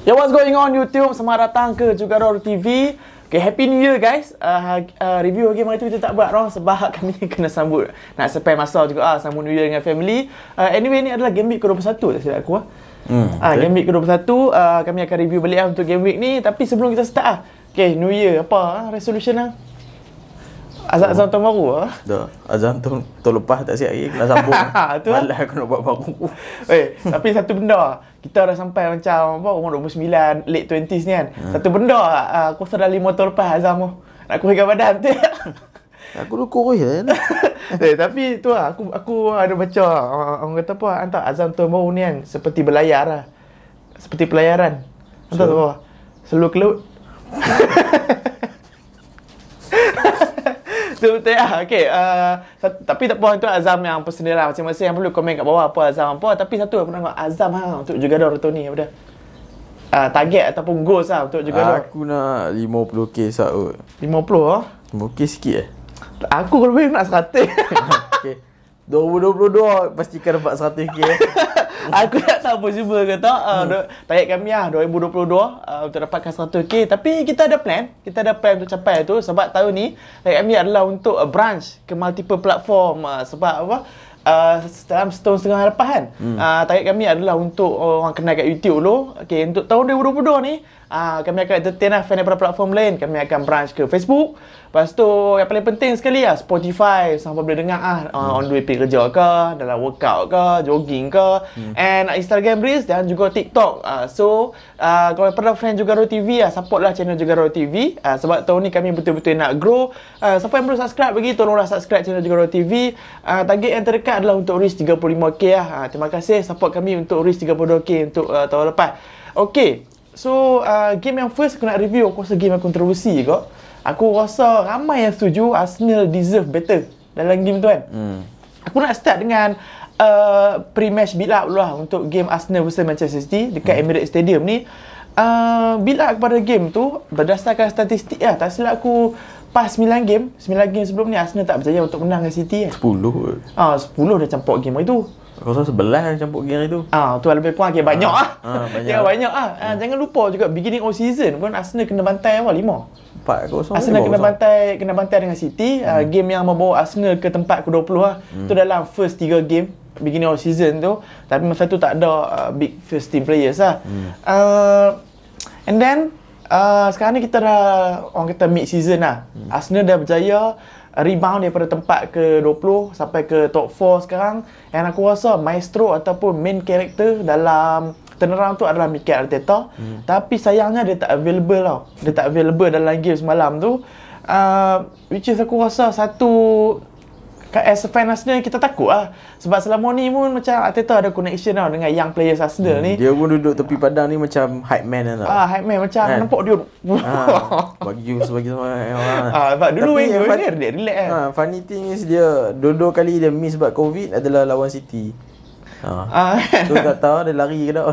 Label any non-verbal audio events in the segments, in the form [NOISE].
Yo, what's going on YouTube? Selamat datang ke Jugador TV. Okay, Happy New Year guys. Uh, uh, review game hari tu kita tak buat orang sebab [LAUGHS] kami kena sambut. Nak spend masa juga ah sambut New Year dengan family. Uh, anyway, ni adalah Game Week ke-21 tak silap aku ah. Hmm, ah, Game Week ke-21 uh, kami akan review balik ah untuk Game Week ni. Tapi sebelum kita start ah. Okay, New Year apa ah, resolution ah? Azam-azam tahun baru ah. Dah, azam tu tahun lepas tak siap lagi kena sambung. [LAUGHS] Tu lah. Malah aku nak buat baru. [LAUGHS] Eh, tapi satu benda kita dah sampai macam apa umur 29 late 20s ni kan. Hmm. Satu benda uh, aku rasa dah 5 tahun lepas Azam tu. Nak kurangkan badan tu. [LAUGHS] Aku dulu kurus je. eh, tapi tu lah aku aku ada baca uh, orang kata apa hantar Azam tahun baru ni kan seperti berlayar lah. Seperti pelayaran. Entah so, tu apa. Selalu ke laut. Tu betul lah. Okay. Uh, tapi tak apa itu Azam yang personal lah. Masing-masing yang perlu komen kat bawah apa Azam apa. Tapi satu aku nak Azam ha, untuk juga dah tu ni. Apa dah? Uh, target ataupun goals lah untuk juga Aku nak 50k sat kot. 50 lah. 50k sikit eh. Aku kalau boleh nak 100. okay. 2022 pastikan dapat 100k eh. [LAUGHS] [LAUGHS] aku tak tahu possible ke tak. Uh, hmm. Target kami lah 2022 uh, untuk dapatkan 100k. Tapi kita ada plan. Kita ada plan untuk capai tu. Sebab tahun ni target kami adalah untuk uh, branch ke multiple platform. Uh, sebab apa? Uh, dalam setahun setengah lepas kan hmm. uh, target kami adalah untuk orang kenal kat YouTube dulu okay, untuk tahun 2022 ni uh, kami akan entertain lah fan daripada platform lain. Kami akan branch ke Facebook. Lepas tu yang paling penting sekali lah Spotify. Sampai boleh dengar ah hmm. On the way pergi kerja ke Dalam workout ke Jogging ke. Hmm. And Instagram Reels Dan juga TikTok. Uh, So uh, Kalau pernah friend Jugaro TV uh, Support lah channel Jugaro TV uh, Sebab tahun ni kami betul-betul nak grow. Uh, Siapa yang belum subscribe lagi Tolonglah subscribe channel Jugaro TV uh, Target yang terdekat adalah Untuk reach 35k lah. Uh, Terima kasih support kami Untuk reach 32k Untuk uh, tahun lepas. Okay So uh, game yang first aku nak review Aku rasa game yang kontroversi kot Aku rasa ramai yang setuju Arsenal deserve better dalam game tu kan. Hmm. Aku nak start dengan uh, pre-match build up dulu lah untuk game Arsenal versus Manchester City dekat hmm. Emirates Stadium ni. Uh, build up kepada game tu berdasarkan statistik lah. Tak silap aku pas 9 game, 9 game sebelum ni Arsenal tak berjaya untuk menang dengan City kan. 10. Ah, uh, 10 dah campur game itu. Rasa sebelah yang campur gear itu. Ah, tu lebih kurang okay, banyak ah. ah. banyak. [LAUGHS] Ya, banyak ah. ah. Jangan lupa juga beginning of season pun Arsenal kena bantai apa? 5. 4-0. Arsenal kena bantai kena bantai dengan City. Hmm. Uh, game yang membawa Arsenal ke tempat ke-20 lah. Hmm. Tu dalam first 3 game beginning of season tu. Tapi masa tu tak ada uh, big first team players lah. Hmm. Uh, and then uh, sekarang ni kita dah orang kata mid season lah. Hmm. Arsenal dah berjaya rebound daripada tempat ke-20 sampai ke top 4 sekarang. Yang aku rasa maestro ataupun main character dalam turnaround tu adalah Mikel Arteta. Hmm. tapi sayangnya dia tak available tau. Dia tak available dalam game semalam tu. Uh, which is aku rasa satu as a fan Arsenal kita takut lah sebab selama ni pun macam Arteta ada connection tau dengan young players Arsenal hmm, ni dia pun duduk tepi padang ni macam hype man lah ah hype man macam kan? nampak dia ah, [LAUGHS] bagi you sebagai semua orang ah sebab dulu Tapi yang funny, dia relax kan ah, funny thing is dia dua-dua kali dia miss sebab covid adalah lawan City Ha. Ah. So tak tahu dia lari ke tak.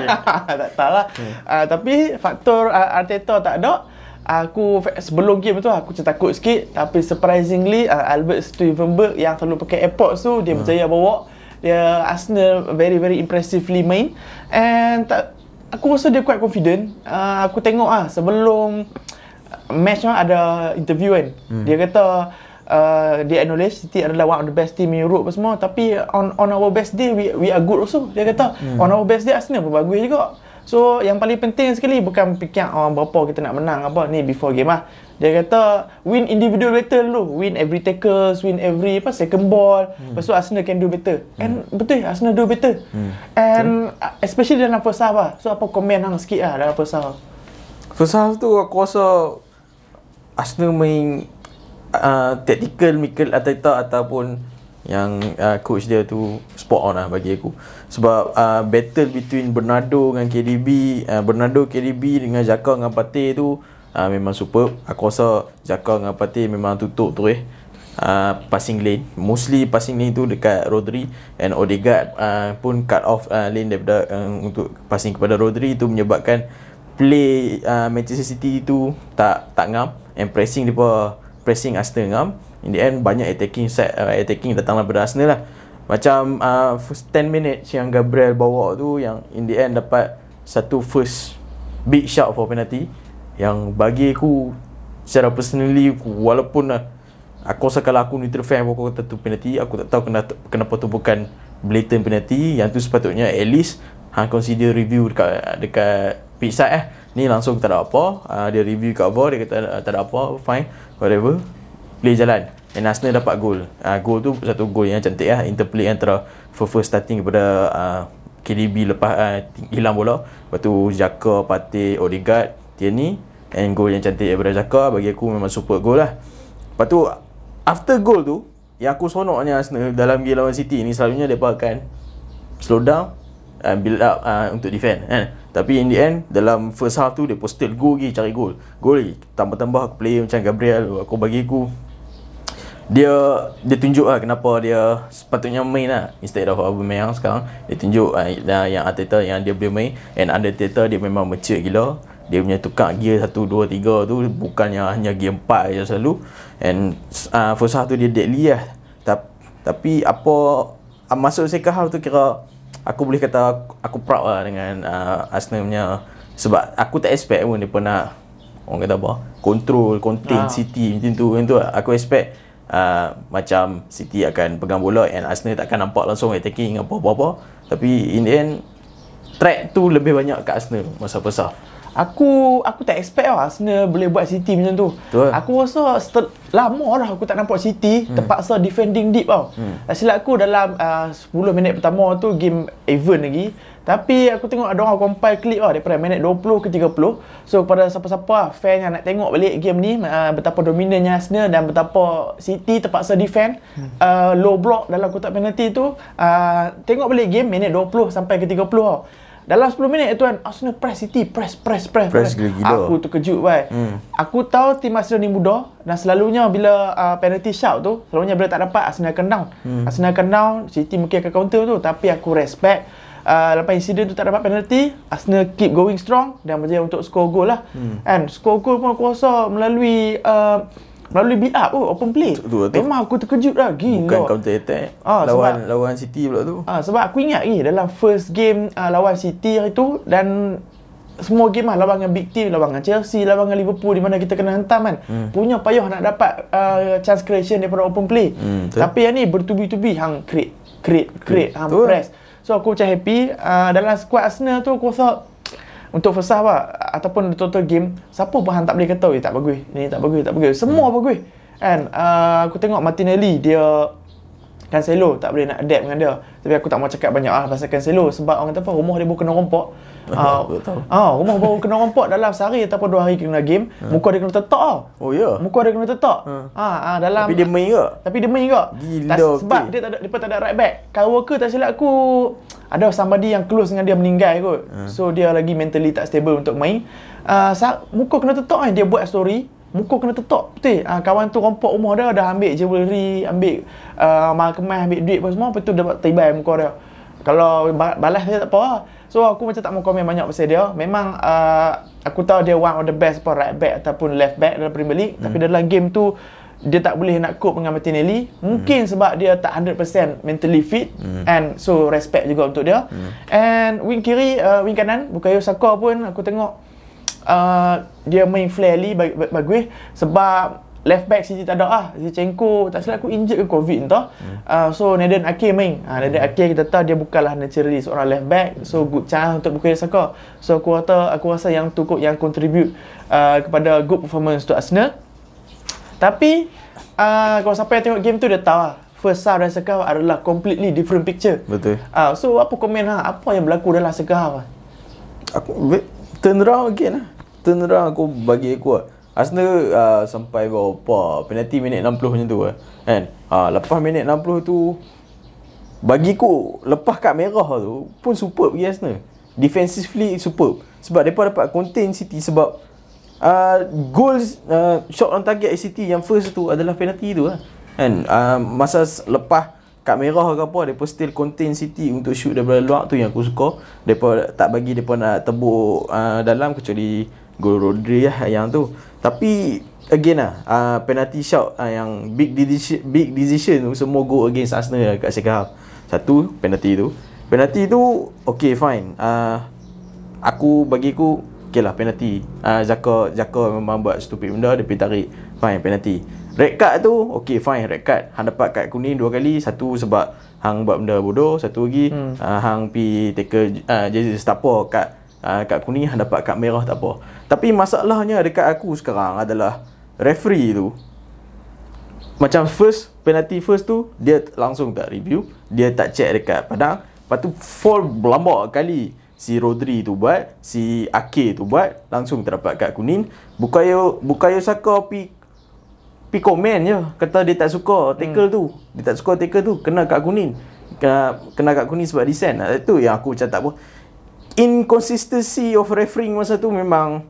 [LAUGHS] tak tahu lah. Hmm. Uh, tapi faktor uh, Arteta tak ada aku sebelum game tu aku macam takut sikit. Tapi surprisingly uh, Albert Stevenberg yang selalu pakai airport tu dia hmm. berjaya bawa. Dia Arsenal very very impressively main. And tak, aku rasa dia quite confident. Uh, aku tengok ah sebelum match tu ada interview kan. Hmm. dia kata uh, dia acknowledge City adalah one of the best team in Europe semua. Tapi on on our best day we we are good also. Dia kata hmm. on our best day Arsenal pun bagus juga So yang paling penting sekali bukan fikir orang oh, berapa kita nak menang apa ni before game lah. Dia kata win individual battle dulu, win every tackles, win every apa second ball. Hmm. Lepas tu Arsenal can do better. Hmm. And betul Arsenal do better. Hmm. And okay. especially dalam first half lah. So apa komen hang sikit lah dalam first half. First half tu aku rasa Arsenal main uh, tactical Mikel Arteta ataupun yang uh, coach dia tu spot on lah bagi aku. Sebab uh, battle between Bernardo dengan KDB uh, Bernardo KDB dengan Xhaka dengan Pate tu uh, memang super aku rasa Xhaka dengan Pate memang tutup tu eh. Uh, passing lane. Mostly passing lane tu dekat Rodri and Odegaard uh, pun cut off uh, lane daripada uh, untuk passing kepada Rodri. Itu menyebabkan play uh, Manchester City tu tak tak ngam and pressing depa pressing Arsenal ngam in the end banyak attacking set uh, attacking datang daripada Arsenal lah. Macam uh, first 10 minutes yang Gabriel bawa tu yang in the end dapat satu first big shout for penalty yang bagi aku secara personally walaupun uh, aku rasa kalau aku neutral fan aku kata tu penalty aku tak tahu kenapa, kenapa tu bukan blatant penalty. Yang tu sepatutnya at least hang consider review dekat dekat pitch side eh. Ni langsung tak ada apa uh, dia review kat VAR dia kata tak ada apa fine whatever play jalan and Arsenal dapat gol. Uh, gol tu satu gol yang cantik lah. Interplay antara first starting kepada uh, KDB lepas uh, hilang bola. Lepas tu Xhaka, Pate, Odegaard Tierney. And gol yang cantik daripada Xhaka bagi aku memang super gol lah. Lepas tu after goal tu yang aku seronoknya Arsenal dalam game lawan City ni selalunya mereka akan slow down and build up uh, untuk defend kan. Tapi in the end dalam first half tu dia posted go lagi cari gol. Gol lagi. Tambah-tambah player macam Gabriel. Aku bagi aku dia dia tunjuk lah kenapa dia sepatutnya main lah. Instead of Aubameyang sekarang dia tunjuk uh, yang Arteta yang dia boleh main. And under Arteta dia memang mature gila. Dia punya tukar gear 1, 2, 3 tu bukannya hanya gear 4 je selalu. And uh, first half tu dia deadly lah. Ta- tapi apa uh, masuk second half tu kira aku boleh kata aku proud lah dengan uh, Arsenal punya. Sebab aku tak expect pun dia pernah orang kata apa control, contain Ah. City macam tu macam tu lah. aku expect uh, macam City akan pegang bola and Arsenal takkan nampak langsung attacking apa-apa tapi in the end track tu lebih banyak kat Arsenal masa first half Aku aku tak expect lah Arsenal boleh buat City macam tu. Betul. Aku rasa setel, lama lah aku tak nampak City hmm. terpaksa defending deep tau. Hmm. Silap aku dalam uh, 10 minit pertama tu game even lagi. Tapi aku tengok ada orang compile clip lah daripada minit 20 ke 30. So kepada siapa-siapa lah, fan yang nak tengok balik game ni uh, betapa dominannya Arsenal dan betapa City terpaksa defend hmm. uh, low block dalam kotak penalty tu. Uh, tengok balik game minit 20 sampai ke 30 tau. Dalam 10 minit tu kan Arsenal press City press press press Press gila-gila. Aku terkejut bai. Hmm. Aku tahu tim Arsenal ni mudah dan selalunya bila uh, penalty shout tu, selalunya bila tak dapat Arsenal akan down. Hmm. Arsenal akan down, City mungkin akan counter tu tapi aku respect Uh, lepas insiden tu tak dapat penalty Arsenal keep going strong Dan berjaya untuk score goal lah hmm. And score goal pun aku rasa melalui uh, Melalui build up oh, open play Betul, betul. Memang aku terkejut lah Gila bukan counter attack Ah, lawan sebab- lawan City pula tu Ah sebab aku ingat lagi dalam first game uh, lawan City hari tu dan semua game lah lawan dengan big team, lawan dengan Chelsea, lawan dengan Liverpool di mana kita kena hentam kan. Hmm. Punya payah nak dapat uh, chance creation daripada open play. Hmm. Tapi yang ni bertubi-tubi hang create, create, create, hang Betul. press. So aku macam happy. Uh, dalam squad Arsenal tu aku rasa untuk first half lah, ataupun total game siapa pun hang tak boleh kata "Eh, tak bagus. Ni tak bagus tak bagus. Semua hmm. bagus. Kan? Uh, aku tengok Martinelli dia Cancelo tak boleh nak adapt dengan dia. Tapi aku tak mau cakap banyak lah pasal Cancelo sebab orang kata apa rumah dia baru kena rompak Ah, [LAUGHS] Aku tahu. ah, rumah baru kena rompak dalam sehari ataupun dua hari kena game muka dia kena tetak tau oh ya muka dia kena tetak Hmm. ah, ah, dalam tapi dia main ke tapi dia main juga. Gila, Tak, sebab okey. dia tak ada dia pun tak ada right back. Kyle Walker tak silap aku ada somebody yang close dengan dia meninggal kot. Hmm. So dia lagi mentally tak stable untuk main. Uh, sa- muka kena tetak kan dia buat story. Muka kena tetak betul. Uh, kawan tu rompak rumah dia dah ambil jewelry, ambil uh, mahal kemas, ambil duit apa semua. Lepas tu dia buat tibai muka dia. Kalau ba- balas dia tak apa lah. So aku macam tak mau komen banyak pasal dia. Memang uh, aku tahu dia one of the best apa right back ataupun left back dalam Premier League. Hmm. Tapi dalam game tu dia tak boleh nak cope dengan Martinelli. Mungkin hmm. sebab dia tak 100% mentally fit hmm. and so respect juga untuk dia. Hmm. And wing kiri, uh, wing kanan Bukayo Saka pun aku tengok uh, dia main bag- bagus sebab left back City tak ada ah. Zinchenko tak silap aku injured ke COVID entah. Hmm. Uh, so Nathan Ake main. Uh, Nathan Ake kita tahu dia bukanlah naturally seorang left back. So good chance untuk Bukayo Saka. So aku rasa aku rasa yang kot yang contribute uh, kepada good performance untuk Arsenal. Tapi uh, kalau siapa yang tengok game tu dia tahu lah first half dan second half adalah completely different picture. betul Uh, so apa komen ha apa yang berlaku dalam second half? ah? aku turn around again lah turn around aku bagi aku lah Arsenal uh, sampai berapa penalty minit 60 macam tu lah kan? Uh, lepas minit 60 tu bagi aku lepas kad merah tu pun superb pergi Arsenal. Defensively superb. Sebab mereka dapat contain City sebab uh, goals uh, shot on target City yang first tu adalah penalty tu lah kan? Uh, masa lepas kad merah ke apa depa still contain City untuk shoot daripada luar tu yang aku suka. Depa tak bagi depa nak tebuk uh, dalam kecuali gol Rodri lah yang tu tapi again lah uh, penalty shot uh, yang big decision big decision tu semua go against Arsenal lah kat second half satu penalty tu penalty tu okay fine uh, aku bagi aku okey lah penalty. Uh, Zaka Zaka memang buat stupid benda dia pergi tarik fine penalty. Red card tu okey fine red card. Hang dapat kad kuning dua kali, satu sebab hang buat benda bodoh, satu lagi hmm. uh, hang pi take uh, jersey Stapo kat uh, kad kuning hang dapat kad merah tak apa. Tapi masalahnya dekat aku sekarang adalah referee tu macam first penalty first tu dia langsung tak review, dia tak check dekat padang. Lepas tu fall berlambak kali si Rodri tu buat, si Ake tu buat, langsung terdapat kad kuning. Bukayo Bukayo Saka pi pi komen je kata dia tak suka tackle hmm. tu. Dia tak suka tackle tu, kena kad kuning. Kena kena kad kuning sebab descent. Itu yang aku macam tak apa. Inconsistency of refereeing masa tu memang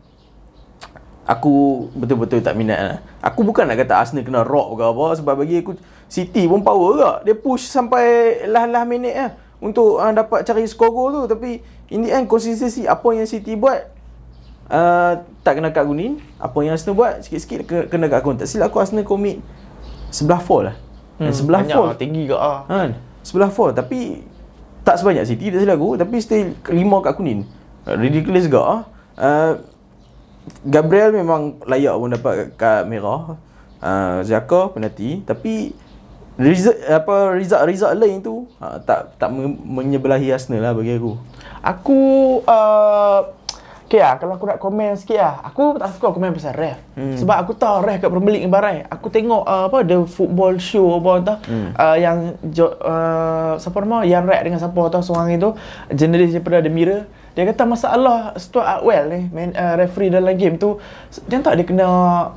aku betul-betul tak minat lah. Aku bukan nak kata Arsenal kena rock ke apa sebab bagi aku City pun power ke. Dia push sampai lah-lah minit lah untuk uh, dapat cari skor gol tu. Tapi in the end konsistensi apa yang City buat uh, tak kena kad kuning apa yang Arsenal buat sikit-sikit kena kad kuning tak silap aku Arsenal commit sebelah fall lah. Hmm, sebelah fall tinggi ke ah. Ha, sebelah fall tapi tak sebanyak City tak silap aku tapi still lima kad kuning. Ridiculous ke ah. Uh, Gabriel memang layak pun dapat kad merah. Uh, Zaka penalti. Tapi result apa result result lain tu ha, tak tak menyebelahi Arsenal lah bagi aku. Aku uh, Okay lah, kalau aku nak komen sikit lah Aku tak suka komen pasal ref. Hmm. Sebab aku tahu ref kat Premier League ni barai. Aku tengok uh, apa, the football show apa entah hmm. uh, Yang, uh, siapa nama, yang rap dengan siapa tahu seorang itu Jurnalis daripada The Mirror. Dia kata masalah Stuart Atwell ni, main, uh, referee dalam game tu Dia tak dia kena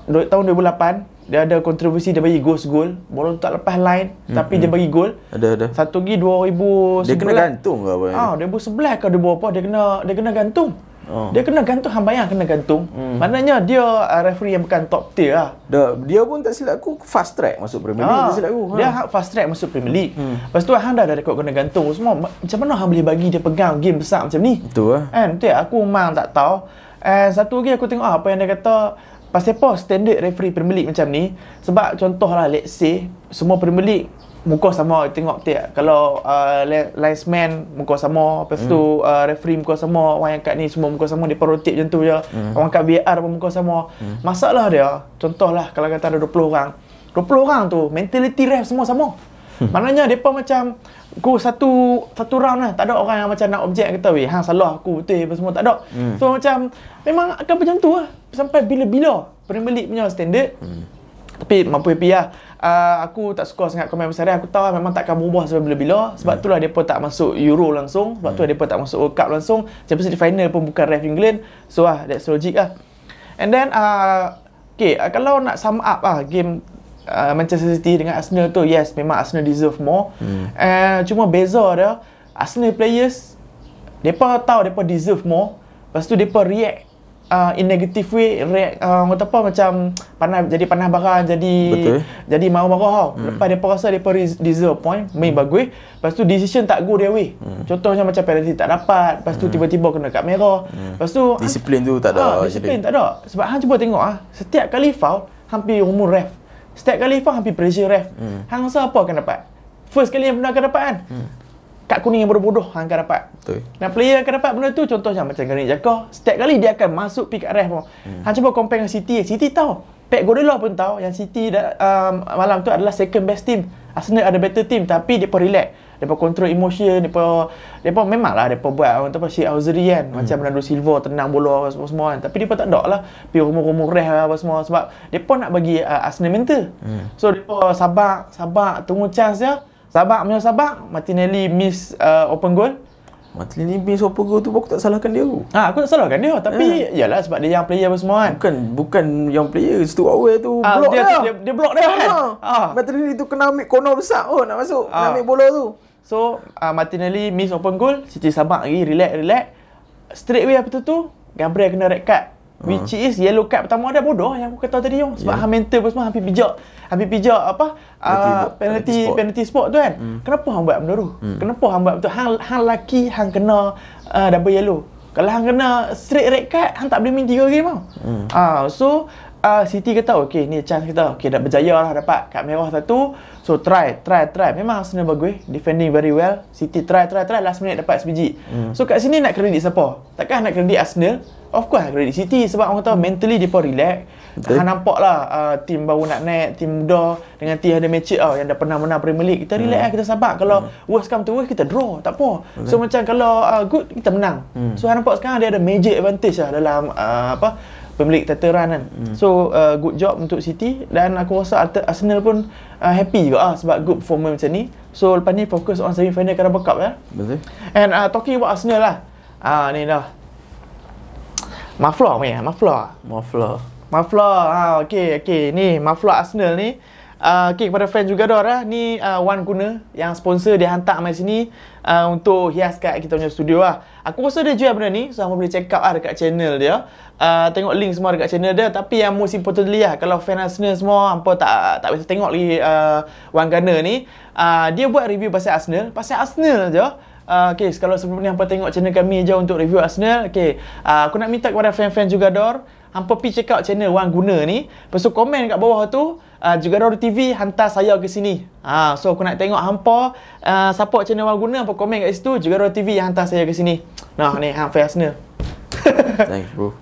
tahun 2008 dia ada kontroversi dia bagi ghost goal. Bola tu tak lepas line hmm, tapi hmm. dia bagi gol. Ada ada. Satu lagi 2011 dia kena gantung ke apa? Ah 2011 ke 2000 apa dia kena dia kena gantung Oh. Dia kena gantung hang bayang kena gantung. Hmm. Maknanya dia uh, referee yang bukan top tier lah. Dia, dia pun tak silap aku fast track masuk Premier League ah, tak silap aku. Ha. Dia fast track masuk Premier League. Hmm. Lepas tu hang dah ada rekod kena gantung semua. Macam mana hang boleh bagi dia pegang game besar macam ni? Betul lah. Kan? Betul aku memang tak tahu. And satu lagi aku tengok apa yang dia kata Pasal apa standard referee Premier League macam ni? Sebab contohlah let's say semua Premier League muka sama tengok tiap kalau uh, linesman muka sama lepas tu mm. uh, referee muka sama orang yang kat ni semua muka sama dia rotate macam tu je mm. orang kat VAR pun muka sama mm. masalah dia contohlah kalau kata ada 20 orang 20 orang tu mentality ref semua sama hmm. maknanya depa macam aku satu satu round lah tak ada orang yang macam nak objek kata weh hang salah aku betul apa semua tak ada mm. so macam memang akan macam tu lah sampai bila-bila Premier League punya standard hmm. Tapi mampu happy lah. Uh, aku tak suka sangat komen besar aku tahu lah memang takkan berubah sampai bila-bila. Sebab hmm. itulah dia pun tak masuk Euro langsung. Sebab hmm. tu dia pun tak masuk World Cup langsung. Champions League final pun bukan ref England. So lah that's logic lah. And then uh, okay uh, kalau nak sum up lah game uh, Manchester City dengan Arsenal tu yes memang Arsenal deserve more. Hmm. uh, cuma beza dia Arsenal players mereka tahu mereka deserve more. Lepas tu mereka react uh, in negative way react uh, kata apa macam panah jadi panah barang jadi Betul. jadi marah-marah tau. Hmm. Lepas depa rasa depa deserve point, main hmm. bagus. Lepas tu decision tak go their way. Hmm. Contohnya macam penalty tak dapat, lepas tu hmm. tiba-tiba kena kad merah. Hmm. Lepas tu disiplin tu tak ada. Ha, disiplin tak ada. Sebab hang cuba tengok ah, setiap kali foul hampir umur ref. Setiap kali foul hampir pressure ref. Hmm. Hang rasa apa akan dapat? First kali yang benar akan dapat kan? Hmm kad kuning yang bodoh-bodoh hang akan dapat. Betul. Dan player yang akan dapat benda tu contohnya macam Granit Xhaka, setiap kali dia akan masuk pick up ref pun. Hmm. Hang cuba compare dengan City. City tahu. Pep Guardiola pun tahu yang City dah, um, malam tu adalah second best team. Arsenal ada better team tapi dia pun relax. Dia pun control emotion, dia pun dia pun memanglah dia pun buat orang tu Sheikh Auzeri kan. Hmm. Macam Bernardo Silva tenang bola apa semua, semua kan. Tapi dia pun tak ada lah. Pi rumah-rumah ref apa semua sebab dia pun nak bagi uh, Arsenal mental. Hmm. So dia pun sabar, sabar tunggu chance dia. Sabak punya Sabak Martinelli miss uh, open goal Martinelli miss open goal tu aku tak salahkan dia Ah, aku tak salahkan dia tapi yeah. yalah sebab dia yang player apa semua kan bukan bukan yang player Stuart Away tu ah, block dia, dia. dia dia block dia kan ah. ah. Martinelli tu kena ambil corner besar oh nak masuk ah. nak ambil bola tu so uh, Martinelli miss open goal City Sabak lagi relax relax straight away apa tu tu Gabriel kena red card Which uh. is yellow card pertama ada bodoh yang aku kata tadi yo sebab yeah. mental pun semua hampir pijak. Hampir pijak apa? Uh, penalty, spot. penalty spot tu kan. Hmm. Kenapa hang buat benda tu? Hmm. Kenapa hang buat betul? Hang hang laki hang kena uh, double yellow. Kalau hang kena straight red card, hang tak boleh main tiga game tau. Hmm. Uh, so uh, City kata okay ni chance kita. Okay dah berjaya lah dapat. Kad merah satu. So try try try. Memang Arsenal bagus defending very well. City try try try. Last minute dapat sebiji. Hmm. so kat sini nak kredit siapa? Takkan nak kredit Arsenal? Of course nak kredit City sebab orang tahu mentally dia pun relax. Han nampak lah uh, tim baru nak naik tim muda. Dengan tim ada match tau yang dah pernah menang Premier League. Kita relax hmm. kita sabar. Kalau hmm. worst come to worst kita draw. Tak apa. So macam kalau uh, good kita menang. Hmm. so Han nampak sekarang dia ada major advantage lah dalam uh, apa Title run kan. Hmm. So uh, good job untuk City dan aku rasa Arsenal pun uh, happy juga ah sebab good performance macam ni. So lepas ni fokus on semi final Carabao Cup ya. Betul. And uh, talking about Arsenal lah. Ah uh, ni dah. Mafla ni, Mafla. Mafla. Mafla. Ah okey okey ni Mafla Arsenal ni. Uh, okay, kepada fan juga dah lah. Ni uh, Wan guna yang sponsor dia hantar mai sini uh, untuk hias kat kita punya studio lah. Aku rasa dia jual benda ni. So, boleh check out lah dekat channel dia. Uh, tengok link semua dekat channel dia. Tapi yang most importantly lah. Kalau fan Arsenal semua, hampa tak tak bisa tengok lagi uh, Wan Gunner ni. Uh, dia buat review pasal Arsenal. Pasal Arsenal je. Uh, okay, kalau sebelum ni hampa tengok channel kami je untuk review Arsenal. Okay, uh, aku nak minta kepada fan-fan juga Dor. Hampa pergi check out channel Wan Guna ni. Lepas tu komen kat bawah tu uh, juga TV hantar saya ke sini. Ha, so aku nak tengok hampa uh, support channel Wal Guna hampa komen kat situ juga TV hantar saya ke sini. Nah ni hang fair Arsenal. [LAUGHS] Thanks bro.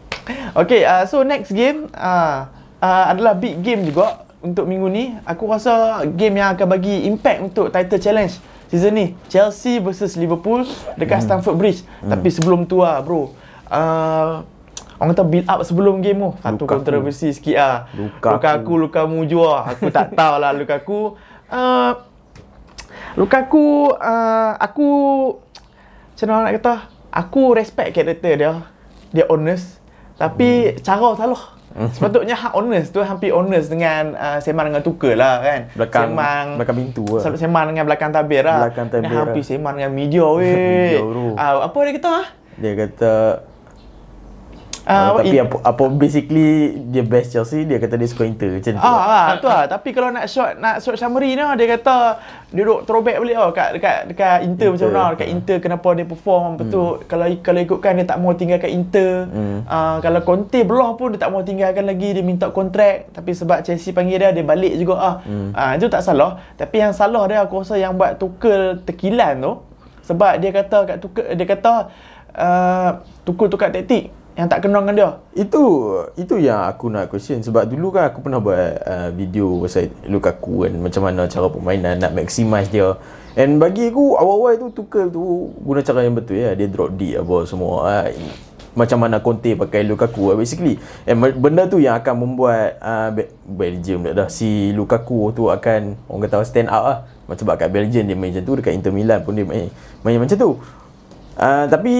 Okay, uh, so next game uh, uh, adalah big game juga untuk minggu ni. Aku rasa game yang akan bagi impact untuk title challenge season ni. Chelsea versus Liverpool dekat hmm. Stamford Bridge. Hmm. Tapi sebelum tu ah bro. Uh, Orang kata build up sebelum game tu. Satu Lukaku. kontroversi sikit lah. Lukaku. Lukaku, Lukamu jua. Aku tak tahu lah Lukaku. Uh, Lukaku, uh, aku... Macam mana nak kata? Aku respect karakter dia. Dia honest. Tapi hmm. cara salah. Hmm. Sepatutnya hak honest tu hampir honest dengan uh, Seman dengan Tuker lah kan. Belakang, semang, belakang pintu lah. Seman dengan belakang tabir lah. Belakang tabir lah. Hampir Seman dengan media [LAUGHS] weh. uh, apa dia kata? Dia kata Uh, tapi apa, apa basically dia best Chelsea dia kata dia suka Inter macam tu. Ah, ah tu lah. Tapi kalau nak short nak short summary ni dia kata dia duk throwback balik oh dekat dekat dekat Inter, Inter macam mana dekat Inter kenapa dia perform hmm. betul kalau kalau ikutkan dia tak mau tinggalkan Inter. Hmm. Uh, kalau Conte belah pun dia tak mau tinggalkan lagi dia minta kontrak tapi sebab Chelsea panggil dia dia balik juga ah. Hmm. Uh, itu tak salah. Tapi yang salah dia aku rasa yang buat Tuchel terkilan tu sebab dia kata kat Tuchel dia kata uh, Tuchel tukar taktik yang tak kenal dengan dia. Itu itu yang aku nak question sebab dulu kan aku pernah buat uh, video pasal Lukaku kan macam mana cara permainan nak maximize dia. And bagi aku awal-awal tu Tuchel tu guna cara yang betul ya. Dia drop deep apa semua. Uh, macam mana Conte pakai Lukaku basically. And benda tu yang akan membuat uh, Belgium dah, dah si Lukaku tu akan orang kata stand out lah. Macam sebab kat Belgium dia main macam tu dekat Inter Milan pun dia main, main macam tu. Uh, tapi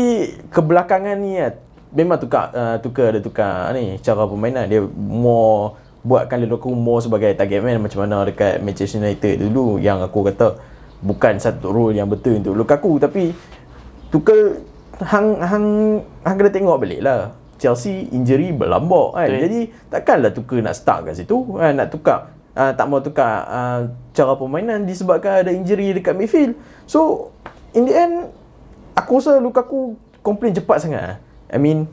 kebelakangan ni ya, memang tukar uh, tukar ada tukar ni cara permainan. Dia more buatkan Lukaku more sebagai target man. Macam mana dekat Manchester United dulu yang aku kata bukan satu role yang betul untuk Lukaku tapi tukar hang hang hang kena tengok balik lah. Chelsea injury berlambak kan? Okay. jadi takkanlah tukar nak start kat situ kan nak tukar uh, tak mau tukar uh, cara permainan disebabkan ada injury dekat midfield. So in the end aku rasa Lukaku komplain cepat sangat I mean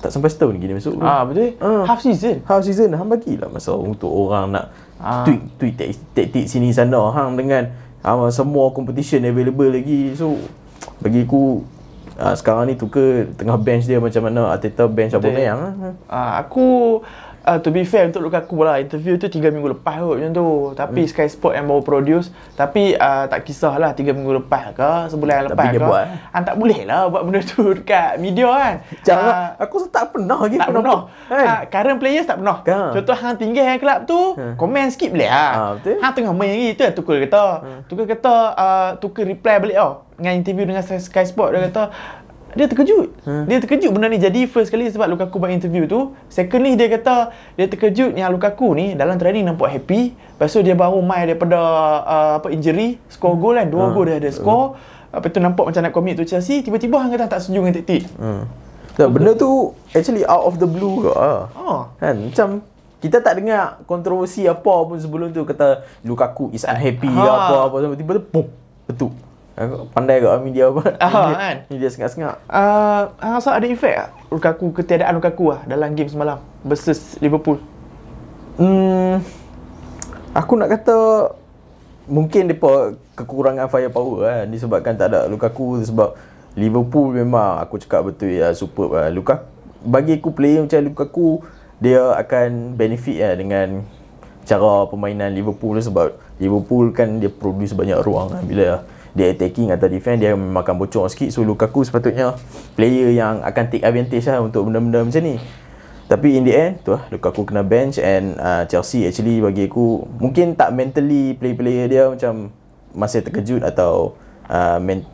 tak sampai setahun lagi dia masuk. Ah betul. Uh, half season. Half season hang bagilah masa untuk orang nak ah. tweak tweak taktik sini sana hang dengan uh, semua competition available lagi. So bagi aku uh, sekarang ni tukar tengah bench dia macam mana Ateta bench apa yang. Ah aku uh, to be fair untuk Lukaku lah interview tu 3 minggu lepas kot macam tu tapi hmm. Sky Sport yang baru produce tapi uh, tak kisahlah 3 minggu lepas ke sebulan yang lepas ke buat, eh? tak boleh lah buat benda tu [LAUGHS] dekat media kan jangan uh, aku tak pernah lagi tak pernah, pernah. Kan? Uh, current players tak pernah kan? contoh hang tinggal yang kelab tu hmm. komen skip boleh lah uh, betul? hang tengah main lagi tu yang tukul kata hmm. tukul kata uh, tukul reply balik tau oh, dengan interview dengan Sky Sport dia kata dia terkejut. Hmm. Dia terkejut benda ni jadi first kali sebab Lukaku buat interview tu. Secondly dia kata dia terkejut yang Lukaku ni dalam training nampak happy. Lepas tu dia baru main daripada uh, apa injury, score goal kan. Dua hmm. gol dia ada score. Apa tu nampak macam nak commit tu Chelsea, tiba-tiba hang kata tak setuju dengan taktik. Hmm. Tak, benda tu actually out of the blue ke. Ah. Oh. Kan macam kita tak dengar kontroversi apa pun sebelum tu kata Lukaku is unhappy ha. apa apa tiba-tiba pum betul pandai kat media apa. Ah, kan? Media sengak-sengak. Uh, rasa ada efek tak? Lukaku ketiadaan Lukaku lah dalam game semalam versus Liverpool. Hmm, aku nak kata mungkin depa kekurangan firepower kan disebabkan tak ada Lukaku sebab Liverpool memang aku cakap betul ya superb lah. Luka bagi aku player macam Lukaku dia akan benefit lah dengan cara permainan Liverpool sebab Liverpool kan dia produce banyak ruang kan bila dia attacking atau defend dia memang akan bocor sikit. So Lukaku sepatutnya player yang akan take advantage lah untuk benda-benda macam ni. Tapi in the end tu lah Lukaku kena bench and uh, Chelsea actually bagi aku mungkin tak mentally play-player dia macam masih terkejut atau uh, men-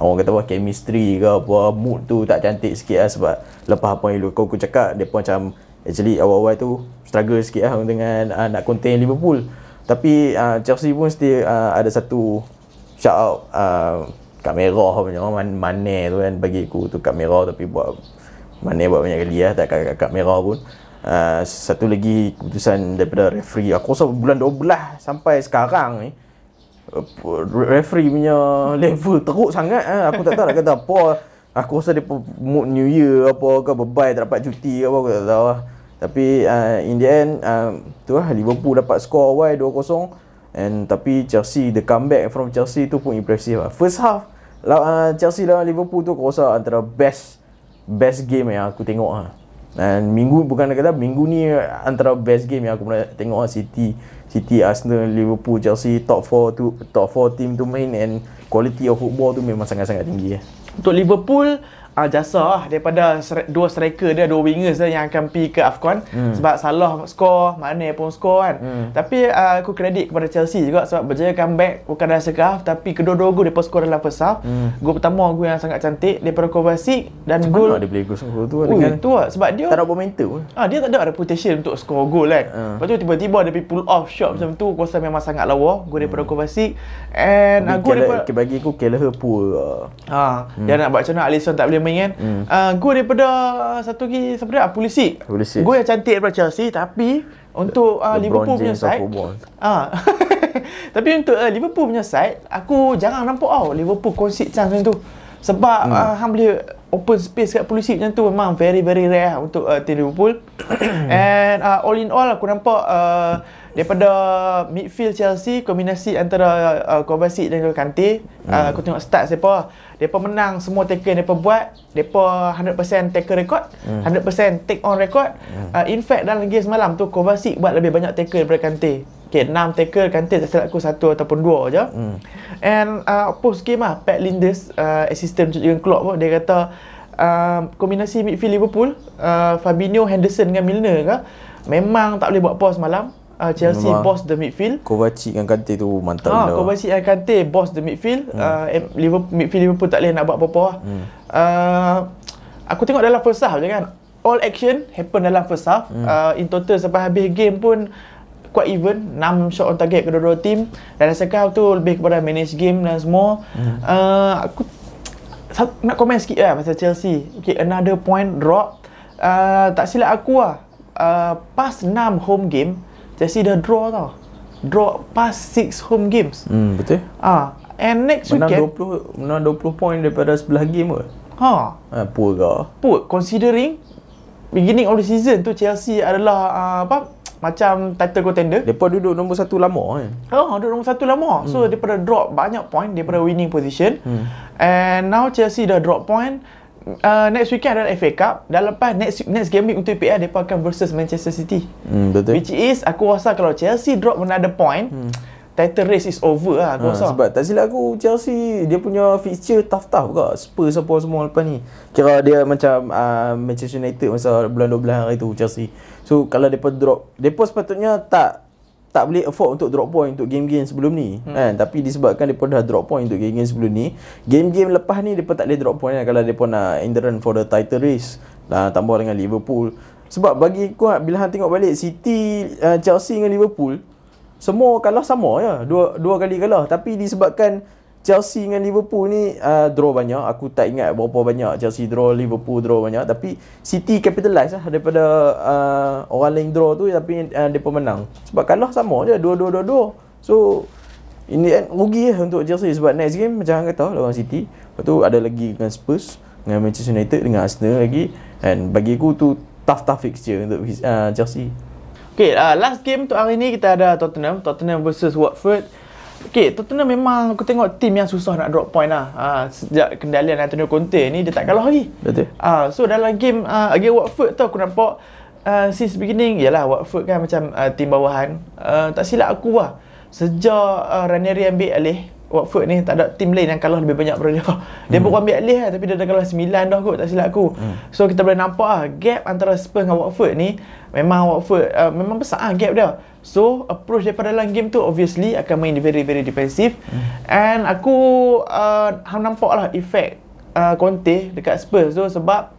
orang kata apa chemistry ke apa mood tu tak cantik sikit lah sebab lepas apa yang Lukaku cakap dia pun macam actually awal-awal tu struggle sikit lah dengan uh, nak contain Liverpool. Tapi uh, Chelsea pun still uh, ada satu shout out uh, kat merah punya man, Mane tu kan bagi aku tu kat merah tapi buat Mane buat banyak kali lah tak kat, merah pun. Uh, satu lagi keputusan daripada referee aku rasa bulan 12 sampai sekarang ni uh, referee punya level teruk sangat eh. aku tak tahu nak kata apa. Aku rasa dia mood new year apa ke bebai tak dapat cuti ke apa aku tak tahu lah. Tapi uh, in the end uh, tu lah Liverpool dapat skor awal 2-0 And tapi Chelsea the comeback from Chelsea tu pun impressive lah. First half uh, Chelsea lawan Liverpool tu aku rasa antara best best game yang aku tengok lah. Dan minggu bukan kata minggu ni antara best game yang aku pernah tengok lah City City Arsenal Liverpool Chelsea top 4 tu top 4 team tu main and quality of football tu memang sangat-sangat tinggi lah. Untuk Liverpool uh, jasa lah daripada stri- dua striker dia, dua wingers dia yang akan pergi ke AFCON hmm. sebab Salah skor, Mane pun skor kan. Hmm. Tapi uh, aku kredit kepada Chelsea juga sebab berjaya comeback bukan dalam second half tapi kedua-dua gol depa skor dalam first half. Hmm. Gol pertama gol yang sangat cantik daripada Kovacic dan Macam gol mana dia boleh gol skor tu Oh, dengan tu lah. sebab dia tak ada momentum. Ah dia tak ada reputation untuk skor gol kan. Ah. Lepas tu tiba-tiba dia pergi pull off shot macam tu, aku rasa memang sangat lawa gol daripada Kovacic and uh, gol daripada bagi aku Kelleher poor lah. Ha, hmm. dia nak buat macam mana Alisson tak boleh main kan. Hmm. Uh, gol daripada uh, satu lagi siapa dia? Ah, Pulisic. Pulisic. Gol yang cantik daripada Chelsea tapi untuk uh, Liverpool punya James side. Ah. [LAUGHS] tapi untuk uh, Liverpool punya side, aku jarang nampak tau Liverpool concede chance macam tu. Sebab hmm. uh, hang boleh open space kat Pulisic macam tu memang very very rare untuk uh, team Liverpool. And uh, all in all aku nampak uh, daripada midfield Chelsea kombinasi antara uh, Kovacic dan Kante hmm. uh, aku tengok stats depa depa menang semua tackle yang depa buat depa 100% tackle record hmm. 100% take on record hmm. uh, in fact dalam game semalam tu Kovacic buat lebih banyak tackle daripada Kante Okay, 6 tackle Kante tak silap aku satu ataupun dua je. Hmm. And uh, post game lah, Pat Linders, uh, assistant Jurgen Klopp pun, dia kata uh, kombinasi midfield Liverpool, uh, Fabinho, Henderson dengan Milner ke, memang tak boleh buat pause malam. Uh, Chelsea Memang. boss the midfield. Kovacic dengan Kante tu mantap Ah, gila. Kovacic dan Kante boss the midfield. Hmm. Uh, Liverpool, midfield Liverpool tak boleh nak buat apa-apa lah. Hmm. Uh, aku tengok dalam first half je kan. All action happen dalam first half. Hmm. Uh, in total sampai habis game pun quite even. 6 shot on target kedua-dua team. Dan second tu lebih kepada manage game dan semua. Hmm. uh, aku nak komen sikit lah pasal Chelsea. Okay, another point drop. Uh, tak silap aku lah. Uh, pas 6 home game Chelsea dah draw tau. Draw pas 6 home games. Hmm, betul. ah and next Menang weekend 20 menang 20 point daripada sebelah game ke? ha. Ha, poor ke? put considering beginning of the season tu Chelsea adalah uh, apa macam title contender Depa duduk nombor satu lama kan. Oh, duduk nombor satu lama. Hmm. So, daripada drop banyak point daripada winning position. Hmm. And now Chelsea dah drop point. Uh, next weekend adalah FA Cup. Dan lepas next next game week untuk EPL, mereka akan versus Manchester City. Hmm, betul. Which is, aku rasa kalau Chelsea drop another point, hmm. Title race is over lah aku Ha, rasa. sebab tak silap aku Chelsea dia punya fixture tough-tough juga. Spurs apa semua lepas ni. Kira dia macam uh, Manchester United masa bulan 12 hari tu Chelsea. So kalau depa drop, depa sepatutnya tak tak boleh afford untuk drop point untuk game-game sebelum ni hmm. kan tapi disebabkan depa dah drop point untuk game-game sebelum ni game-game lepas ni depa tak boleh drop point lah kalau depa nak in the run for the title race lah tambah dengan Liverpool sebab bagi aku bila hang tengok balik City uh, Chelsea dengan Liverpool semua kalah sama ya. Dua dua kali kalah tapi disebabkan Chelsea dengan Liverpool ni uh, draw banyak. Aku tak ingat berapa banyak Chelsea draw, Liverpool draw banyak tapi City capitalize lah daripada uh, orang lain draw tu tapi uh, depa menang. Sebab kalah sama je dua-dua dua-dua. So ini end rugi lah untuk Chelsea sebab next game macam hang kata lawan City. Lepas tu ada lagi dengan Spurs. dengan Manchester United dengan Arsenal lagi and bagi aku tu tough-tough fixture untuk uh, Chelsea. Okay, uh, last game untuk hari ni kita ada Tottenham. Tottenham versus Watford. Okay, Tottenham memang aku tengok tim yang susah nak drop point lah. Uh, sejak kendalian Antonio Conte ni, dia tak kalah lagi. Betul. Uh, so dalam game uh, against Watford tu aku nampak uh, since beginning, yalah Watford kan macam uh, tim bawahan. Uh, tak silap aku lah. Sejak uh, Ranieri ambil alih Watford ni tak ada tim lain yang kalah lebih banyak daripada dia. [LAUGHS] Dia hmm. baru ambil alih lah, tapi dia dah kalah 9 dah kot tak silap aku. Hmm. So kita boleh nampak lah gap antara Spurs dengan Watford ni memang Watford uh, memang besar lah gap dia. So approach daripada dalam game tu obviously akan main very very defensive. Hmm. And aku uh, nampak lah efek uh, Conte dekat Spurs tu sebab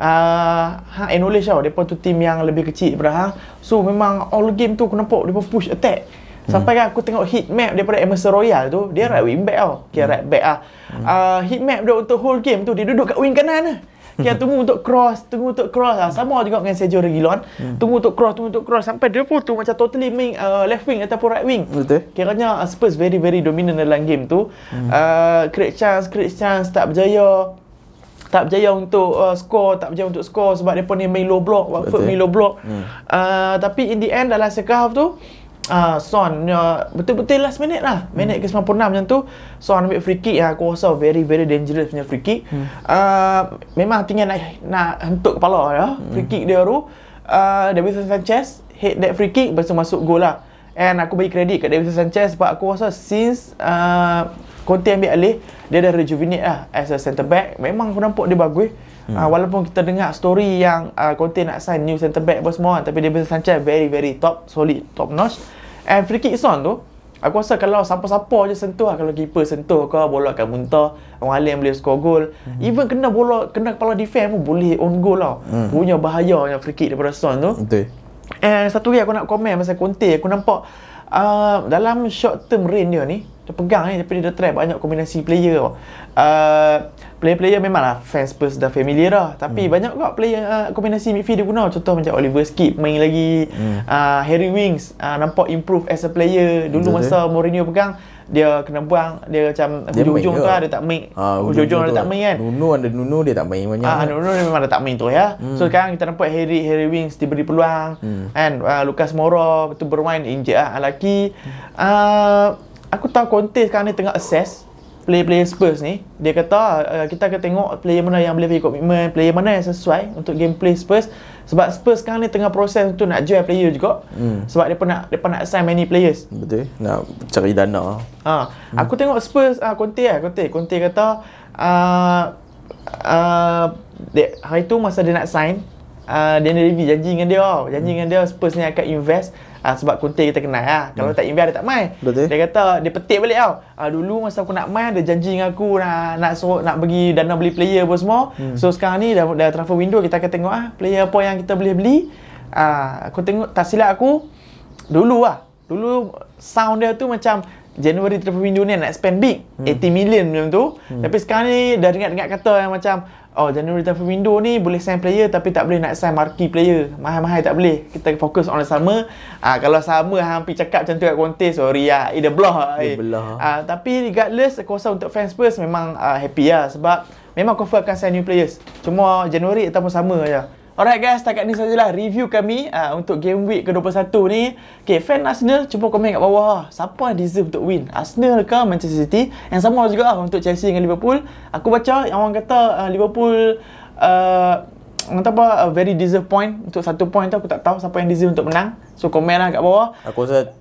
uh, hang acknowledge tau depa tu tim yang lebih kecil daripada hang. So memang all game tu aku nampak depa push attack. Sampai kan aku tengok heat map daripada Emerson Royal tu, dia right wing back tau. Kira right back ah. Uh, heat map dia untuk whole game tu dia duduk kat wing kanan lah. Kira [LAUGHS] tunggu untuk cross, tunggu untuk cross lah. Sama juga dengan Sergio Reguilon. Tunggu untuk cross, tunggu untuk cross sampai dia pun tu macam totally main uh, left wing ataupun right wing. Betul. Kiranya uh, Spurs very very dominant dalam game tu. Uh, create chance, create chance tak berjaya tak berjaya untuk uh, score, tak berjaya untuk score sebab dia pun ni main low block, Watford main low block. Hmm. Uh, tapi in the end dalam second half tu uh, Son uh, betul-betul last minute lah. Minit ke 96 macam tu Son ambil free kick yang aku rasa very very dangerous punya free kick. Hmm. Uh, memang tinggal nak nak hentuk kepala ya. Hmm. Free kick dia tu uh, David Sanchez hit that free kick lepas tu masuk gol lah. And aku bagi kredit kat David Sanchez sebab aku rasa since uh, Conte ambil alih dia dah rejuvenate lah as a centre back memang aku nampak dia bagus hmm. uh, walaupun kita dengar story yang uh, Conte nak sign new centre back apa semua tapi David Sanchez very very top solid top notch and free kick son tu aku rasa kalau siapa-siapa je sentuh lah kalau keeper sentuh ke bola akan muntah orang lain boleh score goal hmm. even kena bola kena kepala defense pun boleh on goal tau hmm. punya bahaya yang free kick daripada son tu Betul. And satu lagi aku nak komen pasal Conte aku nampak uh, dalam short term reign dia ni dia pegang ni tapi dia dah try banyak kombinasi player tau. Uh, player-player memanglah fans Spurs dah familiar dah tapi hmm. banyak juga player uh, kombinasi midfield dia guna contoh macam Oliver Skip main lagi hmm. uh, Harry Winks uh, nampak improve as a player dulu Betul, masa Mourinho pegang dia kena buang dia macam Dia hujung-hujung main tu lah, dia tak main Ah, hujung-hujung dia tak main kan Nuno ada Nuno dia tak main banyak. Ah, Nuno ni memang dah tak main tu ya. Hmm. So sekarang kita nampak Harry Harry Winks diberi peluang hmm. kan uh, Lucas Moura betul bermain injet ah lelaki. Uh, aku tahu Conte sekarang ni tengah assess player-player Spurs ni. Dia kata uh, kita akan tengok player mana yang boleh bagi komitmen, player mana yang sesuai untuk gameplay Spurs. Sebab Spurs sekarang ni tengah proses untuk nak jual player juga. Hmm. Sebab dia nak dia nak sign many players. Betul. Nak cari dana. Ha, hmm. aku tengok Spurs uh, Conte lah, Conte. Conte kata uh, uh, dia, hari tu masa dia nak sign uh, Daniel Levy janji dengan dia tau. Janji dengan dia Spurs ni akan invest uh, sebab Conte kita kenal lah. Kalau tak invest dia tak main. Betul. Dia kata dia petik balik tau. Uh, dulu masa aku nak main dia janji dengan aku nak nak suruh nak bagi dana beli player apa semua. Hmm. So sekarang ni dah, dah transfer window kita akan tengok ah player apa yang kita boleh beli. Uh, aku tengok tak silap aku dulu lah. Dulu sound dia tu macam January transfer window ni nak spend big hmm. 80 million macam tu hmm. tapi sekarang ni dah dengar-dengar kata yang macam oh January transfer window ni boleh sign player tapi tak boleh nak sign marquee player. Mahal-mahal tak boleh. Kita fokus on sama. Ah kalau sama hampir cakap macam tu kat Conte sorry lah ida belah eh. ah tapi regardless aku rasa untuk fans Spurs memang ah, happy lah sebab memang confirm akan sign new players. Cuma January ataupun sama je Alright guys, setakat ni sajalah review kami uh, untuk game week ke-21 ni. Okay, fan Arsenal cuba komen kat bawah. Siapa deserve untuk win? Arsenal ke Manchester City? Yang sama juga lah untuk Chelsea dengan Liverpool. Aku baca yang orang kata uh, Liverpool uh, kata apa, uh, very deserve point untuk satu point tu aku tak tahu siapa yang deserve untuk menang. So komen lah kat bawah. Aku rasa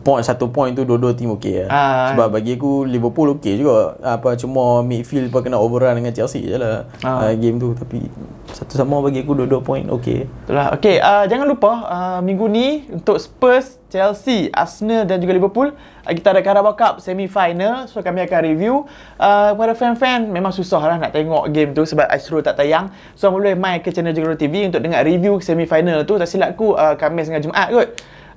point satu point tu dua-dua tim okey lah. Ah. Sebab bagi aku Liverpool okey juga. Apa cuma midfield pun kena overrun dengan Chelsea je lah Ah. uh, game tu tapi satu sama bagi aku dua-dua point okey. Itulah. Okey, uh, jangan lupa uh, minggu ni untuk Spurs, Chelsea, Arsenal dan juga Liverpool uh, kita ada Carabao Cup semi final. So kami akan review. Uh, kepada fan-fan memang susah lah nak tengok game tu sebab Astro tak tayang. So boleh main ke channel Jogoro TV untuk dengar review semi final tu. Tak silap aku uh, Khamis dengan Jumaat kot.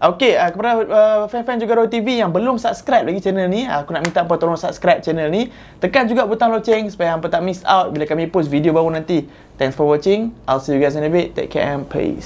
Okey, uh, kepada uh, fan-fan juga Roro TV yang belum subscribe lagi channel ni, uh, aku nak minta apa tolong subscribe channel ni. Tekan juga butang loceng supaya hampa tak miss out bila kami post video baru nanti. Thanks for watching. I'll see you guys in a bit. Take care and peace.